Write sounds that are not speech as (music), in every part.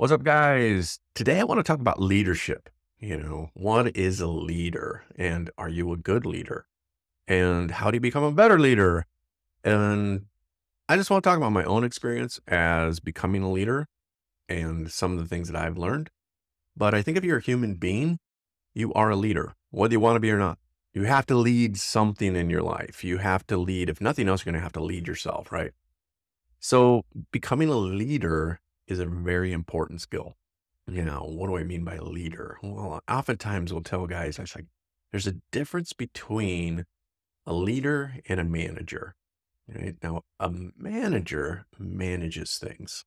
What's up, guys? Today I want to talk about leadership. You know, what is a leader and are you a good leader? And how do you become a better leader? And I just want to talk about my own experience as becoming a leader and some of the things that I've learned. But I think if you're a human being, you are a leader, whether you want to be or not. You have to lead something in your life. You have to lead, if nothing else, you're going to have to lead yourself, right? So becoming a leader is a very important skill. You mm-hmm. know, what do I mean by leader? Well, oftentimes we'll tell guys, I say, there's a difference between a leader and a manager. Right? Now, a manager manages things,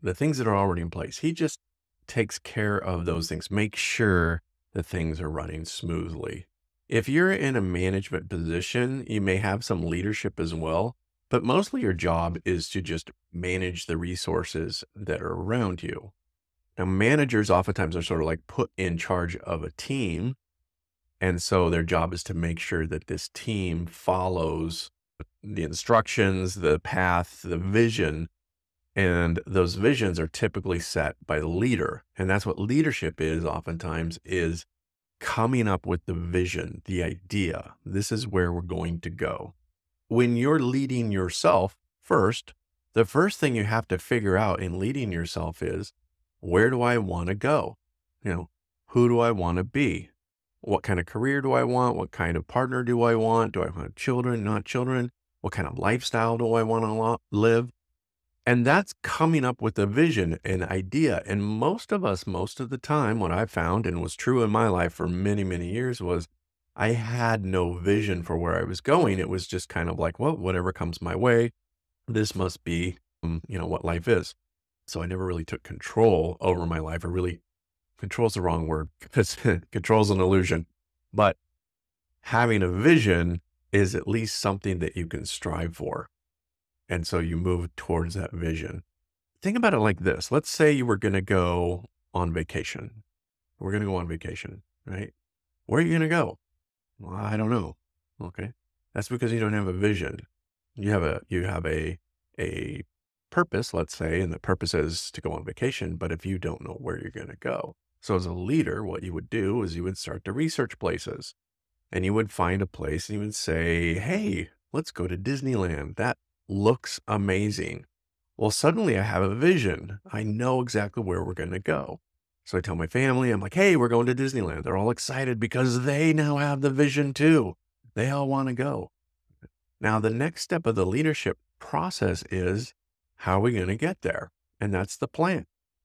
the things that are already in place. He just takes care of those mm-hmm. things, make sure that things are running smoothly. If you're in a management position, you may have some leadership as well, but mostly your job is to just manage the resources that are around you. Now, managers oftentimes are sort of like put in charge of a team. And so their job is to make sure that this team follows the instructions, the path, the vision. And those visions are typically set by the leader. And that's what leadership is oftentimes is coming up with the vision, the idea. This is where we're going to go when you're leading yourself first, the first thing you have to figure out in leading yourself is where do I want to go? You know, who do I want to be? What kind of career do I want? What kind of partner do I want? Do I want children, not children? What kind of lifestyle do I want to live? And that's coming up with a vision, an idea. And most of us, most of the time, what I found and was true in my life for many, many years was I had no vision for where I was going. It was just kind of like, well, whatever comes my way, this must be, um, you know, what life is. So I never really took control over my life. Or really, control is the wrong word because (laughs) control is an illusion. But having a vision is at least something that you can strive for. And so you move towards that vision. Think about it like this. Let's say you were going to go on vacation. We're going to go on vacation, right? Where are you going to go? Well, I don't know. Okay. That's because you don't have a vision. You have a, you have a, a purpose, let's say, and the purpose is to go on vacation. But if you don't know where you're going to go, so as a leader, what you would do is you would start to research places and you would find a place and you would say, Hey, let's go to Disneyland. That looks amazing. Well, suddenly I have a vision. I know exactly where we're going to go. So I tell my family, I'm like, hey, we're going to Disneyland. They're all excited because they now have the vision too. They all want to go. Now, the next step of the leadership process is how are we going to get there? And that's the plan,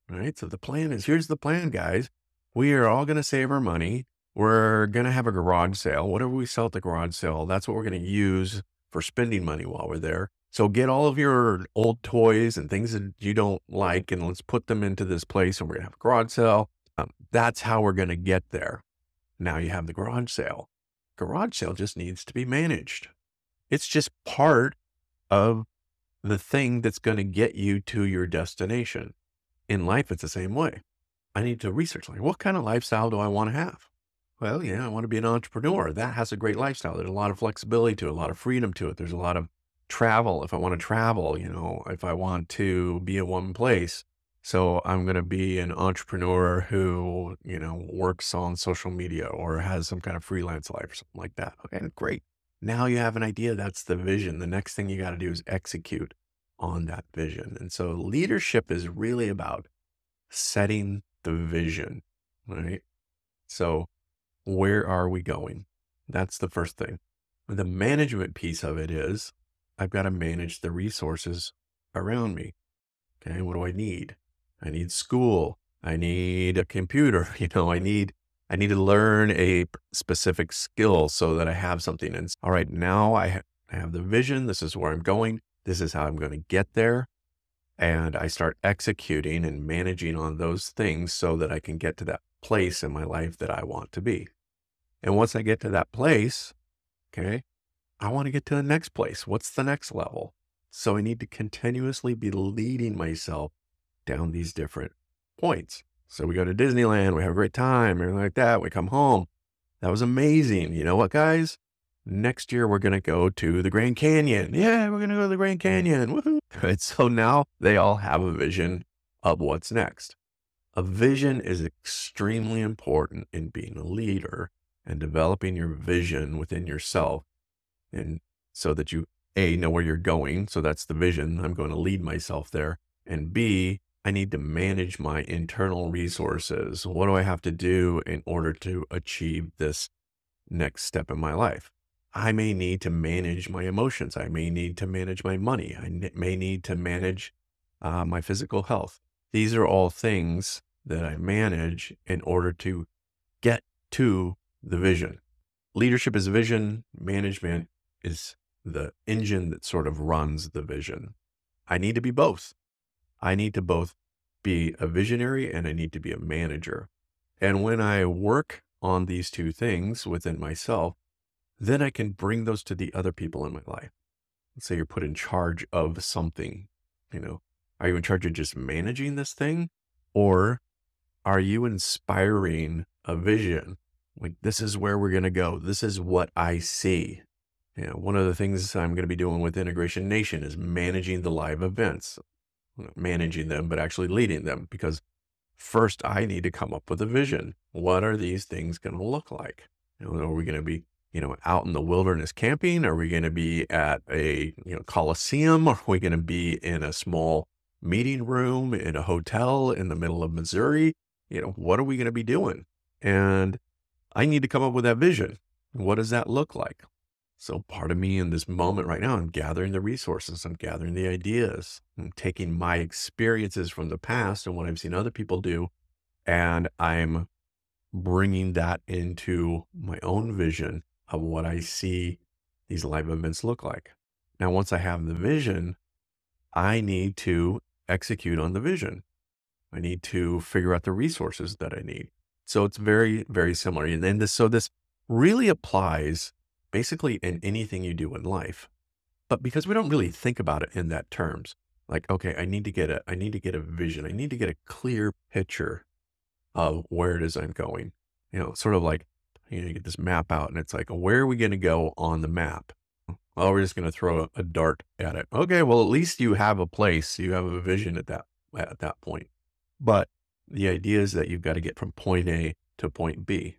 right? So the plan is here's the plan, guys. We are all going to save our money. We're going to have a garage sale. Whatever we sell at the garage sale, that's what we're going to use for spending money while we're there. So get all of your old toys and things that you don't like, and let's put them into this place, and we're gonna have a garage sale. Um, that's how we're gonna get there. Now you have the garage sale. Garage sale just needs to be managed. It's just part of the thing that's going to get you to your destination. In life, it's the same way. I need to research like, what kind of lifestyle do I want to have? Well, yeah, I want to be an entrepreneur. That has a great lifestyle. There's a lot of flexibility to it, a lot of freedom to it. There's a lot of travel, if I want to travel, you know, if I want to be in one place. So I'm going to be an entrepreneur who, you know, works on social media or has some kind of freelance life or something like that. Okay, great. Now you have an idea. That's the vision. The next thing you got to do is execute on that vision. And so leadership is really about setting the vision, right? So where are we going? That's the first thing. The management piece of it is I've got to manage the resources around me. Okay. What do I need? I need school. I need a computer. (laughs) You know, I need, I need to learn a specific skill so that I have something. And all right, now I, ha- I have the vision. This is where I'm going. This is how I'm going to get there. And I start executing and managing on those things so that I can get to that place in my life that I want to be. And once I get to that place, okay, I want to get to the next place. What's the next level? So I need to continuously be leading myself down these different points. So we go to Disneyland, we have a great time, everything like that. We come home. That was amazing. You know what, guys? Next year we're gonna go to the Grand Canyon. Yeah, we're gonna go to the Grand Canyon. Woohoo! (laughs) So now they all have a vision of what's next. A vision is extremely important in being a leader and developing your vision within yourself. And so that you, A, know where you're going. So that's the vision. I'm going to lead myself there. And B, I need to manage my internal resources. What do I have to do in order to achieve this next step in my life? I may need to manage my emotions. I may need to manage my money. I may need to manage uh, my physical health. These are all things that I manage in order to get to the vision. Leadership is vision, management is the engine that sort of runs the vision. I need to be both. I need to both be a visionary and I need to be a manager. And when I work on these two things within myself, then I can bring those to the other people in my life. Let's say you're put in charge of something, you know, are you in charge of just managing this thing? Or are you inspiring a vision? Like, this is where we're going to go. This is what I see. You know, one of the things I'm going to be doing with Integration Nation is managing the live events, managing them, but actually leading them. Because first, I need to come up with a vision. What are these things going to look like? You know, are we going to be you know, out in the wilderness camping? Are we going to be at a, you know, coliseum? (laughs) Are we going to be in a small meeting room in a hotel in the middle of Missouri. You know, what are we going to be doing? And I need to come up with that vision. What does that look like? So part of me in this moment right now, I'm gathering the resources, I'm gathering the ideas, I'm taking my experiences from the past and what I've seen other people do, and I'm bringing that into my own vision of what I see these live events look like. Now, once I have the vision, I need to execute on the vision. I need to figure out the resources that I need. So it's very, very similar. And then this, so this really applies basically in anything you do in life. But because we don't really think about it in that terms, like, okay, I need to get a, I need to get a vision. I need to get a clear picture of where it is I'm going. You know, sort of like, you know, you get this map out and it's like, where are we going to go on the map? Oh, we're just going to throw a dart at it. Okay, well, at least you have a place, you have a vision at that at that point. But the idea is that you've got to get from point A to point B,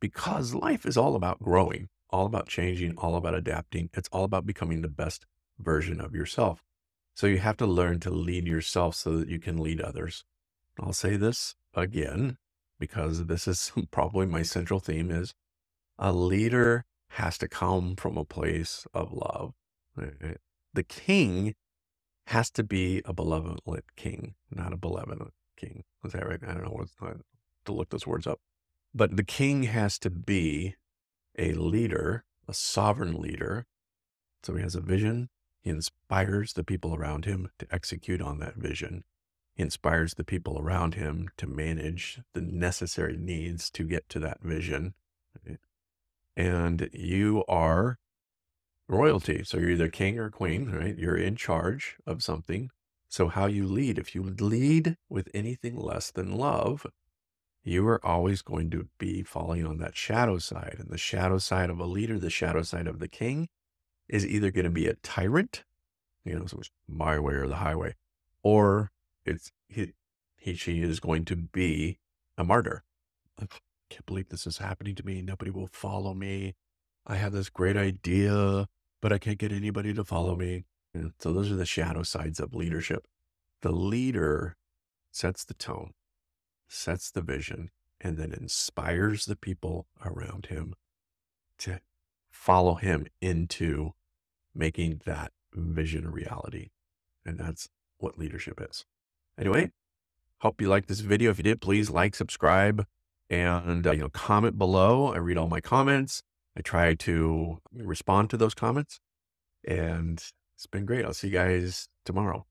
because life is all about growing, all about changing, all about adapting. It's all about becoming the best version of yourself. So you have to learn to lead yourself so that you can lead others. I'll say this again because this is (laughs) probably my central theme is a leader has to come from a place of love. Eh, the king has to be a benevolent king, not a benevolent king. Is that right? I don't know what to look those words up. But the king has to be a leader, a sovereign leader. So he has a vision. He inspires the people around him to execute on that vision. He inspires the people around him to manage the necessary needs to get to that vision. And you are royalty. So you're either king or queen, right? You're in charge of something. So how you lead, if you lead with anything less than love, you are always going to be falling on that shadow side. And the shadow side of a leader, the shadow side of the king is either going to be a tyrant, you know, so it's my way or the highway, or it's he, he, she is going to be a martyr I can't believe this is happening to me. Nobody will follow me. I have this great idea, but I can't get anybody to follow me. And so those are the shadow sides of leadership. The leader sets the tone, sets the vision, and then inspires the people around him to follow him into making that vision a reality. And that's what leadership is. Anyway, hope you liked this video. If you did, please like, subscribe, and uh, you know comment below. I read all my comments. I try to respond to those comments, and it's been great. I'll see you guys tomorrow.